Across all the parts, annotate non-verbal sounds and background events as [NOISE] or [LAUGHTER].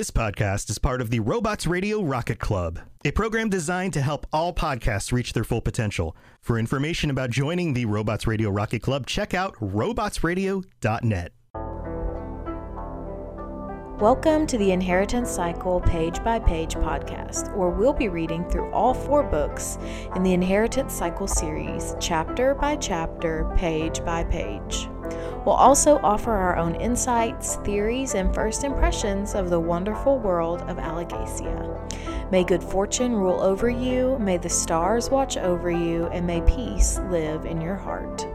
This podcast is part of the Robots Radio Rocket Club, a program designed to help all podcasts reach their full potential. For information about joining the Robots Radio Rocket Club, check out robotsradio.net. Welcome to the Inheritance Cycle Page by Page podcast, where we'll be reading through all four books in the Inheritance Cycle series, chapter by chapter, page by page. We'll also offer our own insights, theories, and first impressions of the wonderful world of Alagaësia. May good fortune rule over you, may the stars watch over you, and may peace live in your heart.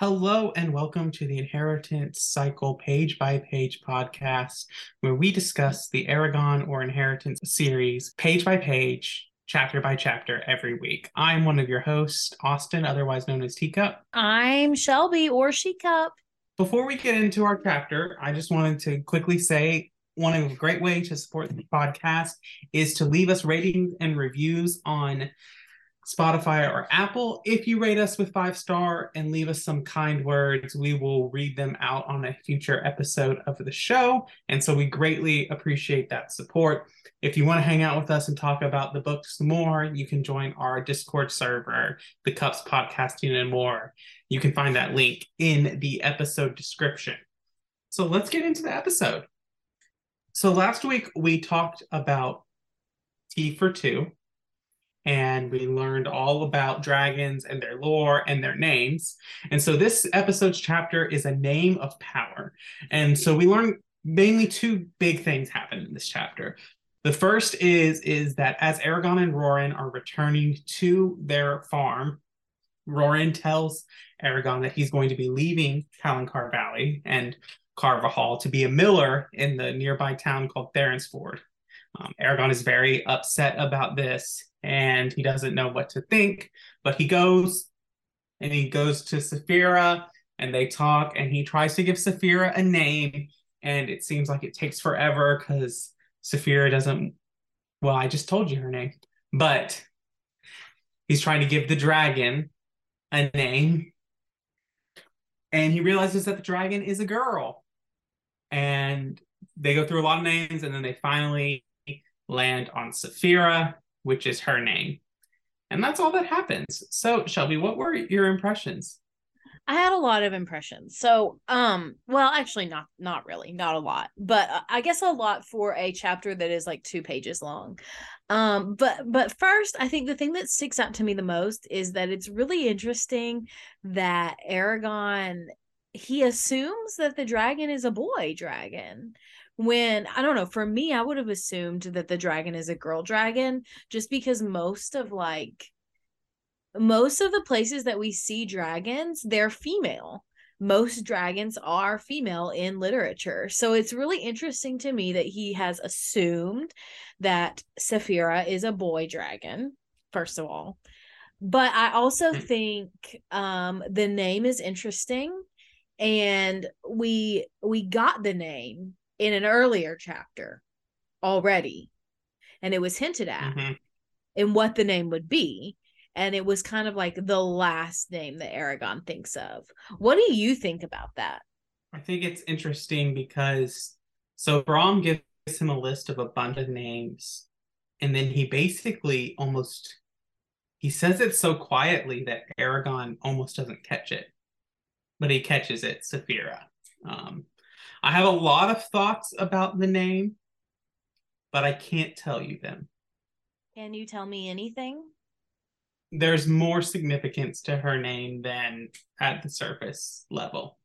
Hello and welcome to the Inheritance Cycle Page by Page podcast, where we discuss the Eragon or Inheritance series page by page, chapter by chapter every week. I'm one of your hosts, Austin, otherwise known as Teecup. I'm Shelby or Shecup. Before we get into our chapter, I just wanted to quickly say one of a great way to support the podcast is to leave us ratings and reviews on Spotify or Apple. If you rate us with five star and leave us some kind words, we will read them out on a future episode of the show. And so we greatly appreciate that support. If you want to hang out with us and talk about the books more, you can join our Discord server, the Cups Podcasting and more. You can find that link in the episode description. So let's get into the episode. So last week we talked about Tea for Two and we learned all about dragons and their lore and their names. And so this episode's chapter is a name of power. And so we learned mainly two big things happen in this chapter. The first is is that as Eragon and Roran are returning to their farm, Roran tells Eragon that he's going to be leaving Palancar Valley and Carvahall to be a miller in the nearby town called Therinsford. Um, Eragon is very upset about this and he doesn't know what to think, but he goes and he goes to Saphira and they talk and he tries to give Saphira a name and it seems like it takes forever because Saphira doesn't well, I just told you her name, but he's trying to give the dragon a name and he realizes that the dragon is a girl. And they go through a lot of names and then they finally land on Saphira which is her name. And that's all that happens. So, Shelby, what were your impressions? I had a lot of impressions. So, um, well, actually not not really, not a lot, but I guess a lot for a chapter that is like 2 pages long. Um, but but first, I think the thing that sticks out to me the most is that it's really interesting that Eragon he assumes that the dragon is a boy dragon when I don't know, for me, I would have assumed that the dragon is a girl dragon just because most of like most of the places that we see dragons, they're female. Most dragons are female in literature. So it's really interesting to me that he has assumed that Saphira is a boy dragon, first of all. But I also hmm. think um the name is interesting and we we got the name in an earlier chapter already and it was hinted at mm-hmm. in what the name would be and it was kind of like the last name that Eragon thinks of. What do you think about that? I think it's interesting because so Brom gives him a list of a bunch of names and then he basically almost he says it so quietly that Eragon almost doesn't catch it. But he catches it, Saphira. Um, I have a lot of thoughts about the name, but I can't tell you them. Can you tell me anything? There's more significance to her name than at the surface level.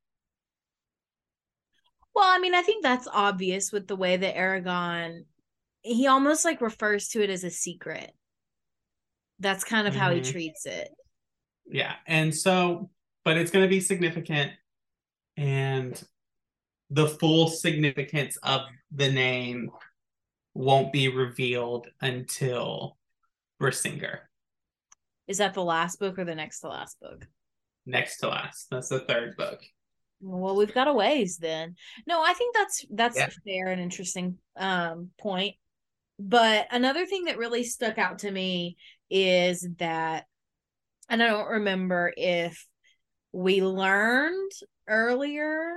Well, I mean, I think that's obvious with the way that Eragon he almost like refers to it as a secret. That's kind of mm-hmm. how he mm-hmm. treats it. Yeah. And so, but it's going to be significant and the full significance of the name won't be revealed until Brisingr. Is that the last book or the next to last book? Next to last. That's the third book. Well, we've got a ways then. No, I think that's that's Yeah. a fair and interesting um point. But another thing that really stuck out to me is that and I don't remember if we learned earlier.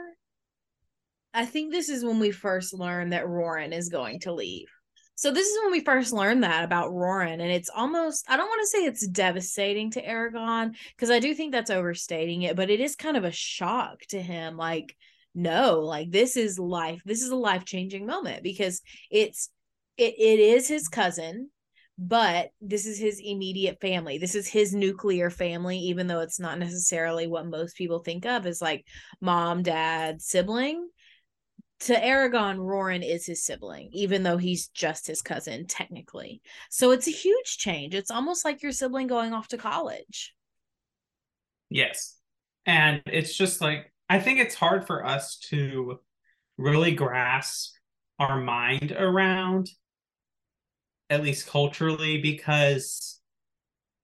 I think this is when we first learned that Roran is going to leave. So this is when we first learned that about Roran, and it's almost I don't want to say it's devastating to Eragon because I do think that's overstating it, but it is kind of a shock to him. Like, no, like this is life. This is a life changing moment because it's it it is his cousin, but this is his immediate family. This is his nuclear family, even though it's not necessarily what most people think of as like mom, dad, sibling to Eragon, Roran is his sibling, even though he's just his cousin, technically. So it's a huge change. It's almost like your sibling going off to college. Yes. And it's just like, I think it's hard for us to really grasp our mind around, at least culturally, because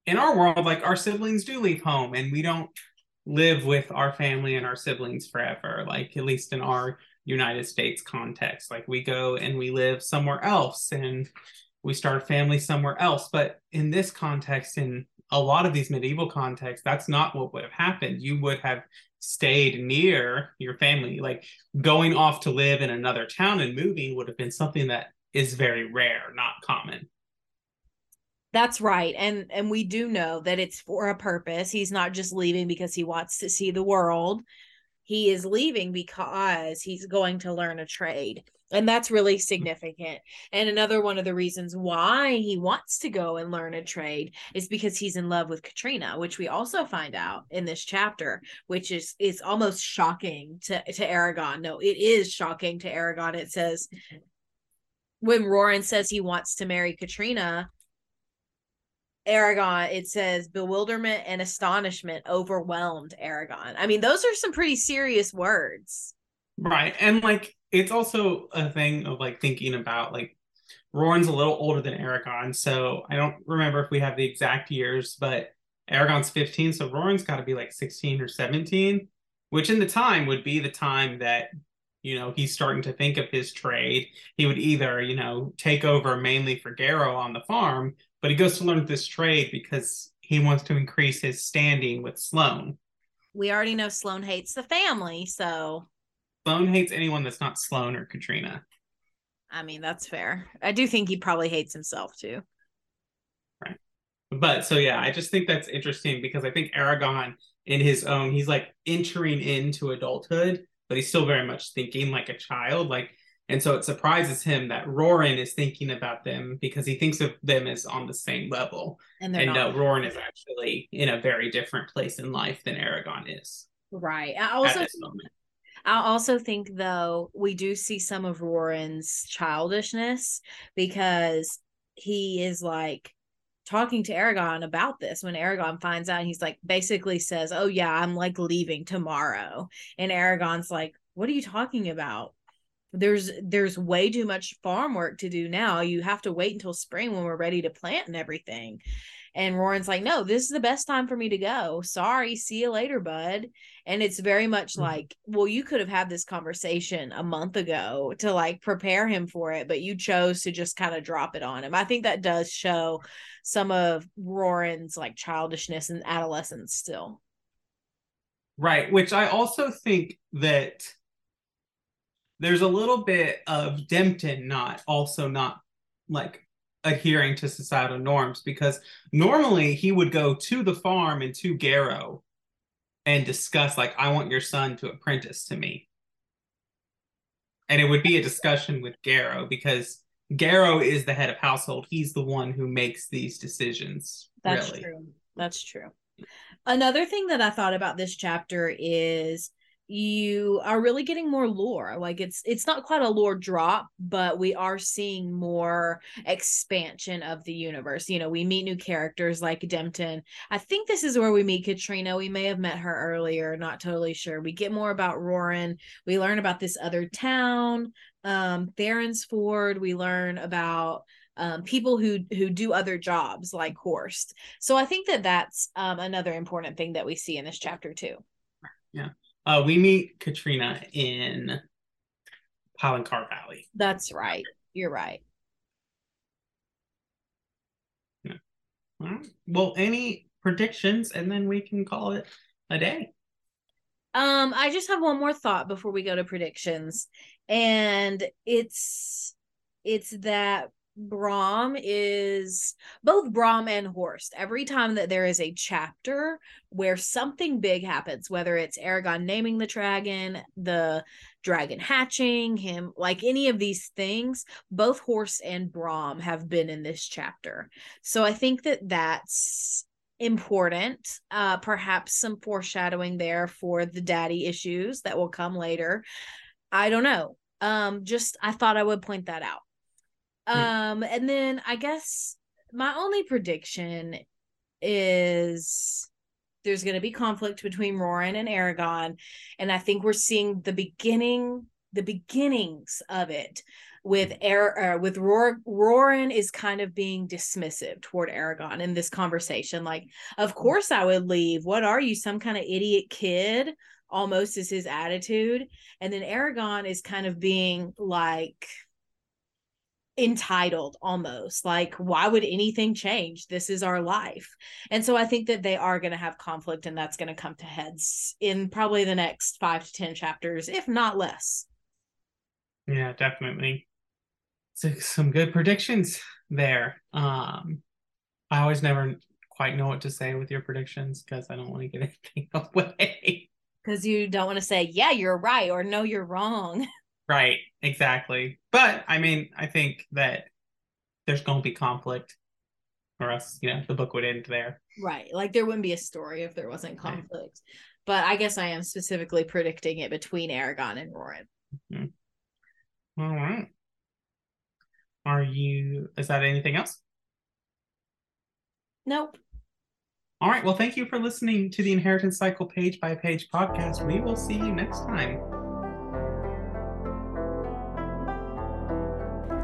in our world, like our siblings do leave home and we don't live with our family and our siblings forever, like at least in our United States context. Like we go and we live somewhere else and we start a family somewhere else. But in this context, in a lot of these medieval contexts, that's not what would have happened. You would have stayed near your family. Like going off to live in another town and moving would have been something that is very rare, not common. That's right. And and we do know that it's for a purpose. He's not just leaving because he wants to see the world. He is leaving because he's going to learn a trade. And that's really significant. And another one of the reasons why he wants to go and learn a trade is because he's in love with Katrina, which we also find out in this chapter, which is is almost shocking to to Eragon. No, it is shocking to Eragon. It says when Roran says he wants to marry Katrina, Eragon, it says bewilderment and astonishment overwhelmed Eragon. I mean, those are some pretty serious words. Right. And like it's also a thing of like thinking about like Roran's a little older than Eragon, so I don't remember if we have the exact years, but Eragon's 15, so Roran's got to be like 16 or 17, which in the time would be the time that you know he's starting to think of his trade. He would either you know take over mainly for Garrow on the farm, but he goes to learn this trade because he wants to increase his standing with Sloane. We already know Sloane hates the family, so Sloane hates anyone that's not Sloane or Katrina. I mean, that's fair. I do think he probably hates himself too. Right. But so yeah, I just think that's interesting because I think Eragon in his own, he's like entering into adulthood, but he's still very much thinking like a child. Like, and so it surprises him that Roran is thinking about them because he thinks of them as on the same level. And And no, Roran is actually in a very different place in life than Eragon is right. I also. I also think though we do see some of Roran's childishness because he is like talking to Eragon about this when Eragon finds out he's like basically says, "Oh yeah, I'm like leaving tomorrow." And Eragon's like, "What are you talking about?" There's there's way too much farm work to do now. You have to wait until spring when we're ready to plant and everything. And Roran's like, "No, this is the best time for me to go. Sorry, see you later, bud." And it's very much Mhm. like, well, you could have had this conversation a month ago to like prepare him for it, but you chose to just kind of drop it on him. I think that does show some of Roran's like childishness and adolescence still. Right, which I also think that there's a little bit of Dempton not also not like adhering to societal norms because normally he would go to the farm and to Garrow and discuss like I want your son to apprentice to me. And it would be a discussion with Garrow because Garrow is the head of household. He's the one who makes these decisions. That's really. true. That's true. Another thing that I thought about this chapter is you are really getting more lore. Like it's it's not quite a lore drop, but we are seeing more expansion of the universe. You know, we meet new characters like Dempton. I think this is where we meet Katrina. We may have met her earlier, not totally sure. We get more about Roran. We learn about this other town, um, Therinsford. We learn about um, people who who do other jobs like Horst. So I think that that's um, another important thing that we see in this chapter too. Uh, we meet Katrina in Palancar Valley. That's right. You're right. All right. Well, any predictions, and then we can call it a day. Um, I just have one more thought before we go to predictions, and it's it's that Brom is both Brom and Horst. Every time that there is a chapter where something big happens, whether it's Eragon naming the dragon, the dragon hatching, him like any of these things, both Horst and Brom have been in this chapter. So I think that that's important. Uh perhaps some foreshadowing there for the daddy issues that will come later. I don't know. Um just I thought I would point that out. Um, and then I guess my only prediction is there's going to be conflict between Roran and Eragon, and I think we're seeing the beginning, the beginnings of it with Air uh, with Ror- Roran is kind of being dismissive toward Eragon in this conversation. Like, of course I would leave. What are you, some kind of idiot kid? Almost is his attitude, and then Eragon is kind of being like entitled almost like why would anything change this is our life and so i think that they are going to have conflict and that's going to come to heads in probably the next five to ten chapters if not less Yeah, definitely. So some good predictions there. Um, I always never quite know what to say with your predictions because I don't want to get [LAUGHS] anything away. [LAUGHS] because you don't want to say yeah you're right or no you're wrong [LAUGHS] Right, exactly. But I mean, I think that there's going to be conflict, or else you know the book would end there. right like there wouldn't be a story if there wasn't conflict but i guess i am specifically predicting it between eragon and roran mm-hmm. All right. Are you? Is that anything else? nope All right. Well, thank you for listening to the Inheritance Cycle page by page podcast. We will see you next time.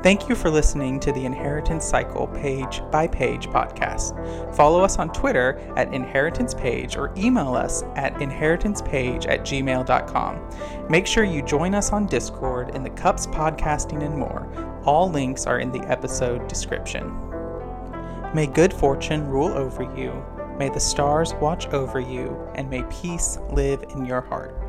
Thank you for listening to the Inheritance Cycle page by page podcast. Follow us on Twitter at Inheritance Page or email us at inheritancepage at gmail.com. Make sure you join us on Discord in the Cups Podcasting and more. All links are in the episode description. May good fortune rule over you, may the stars watch over you, and may peace live in your heart.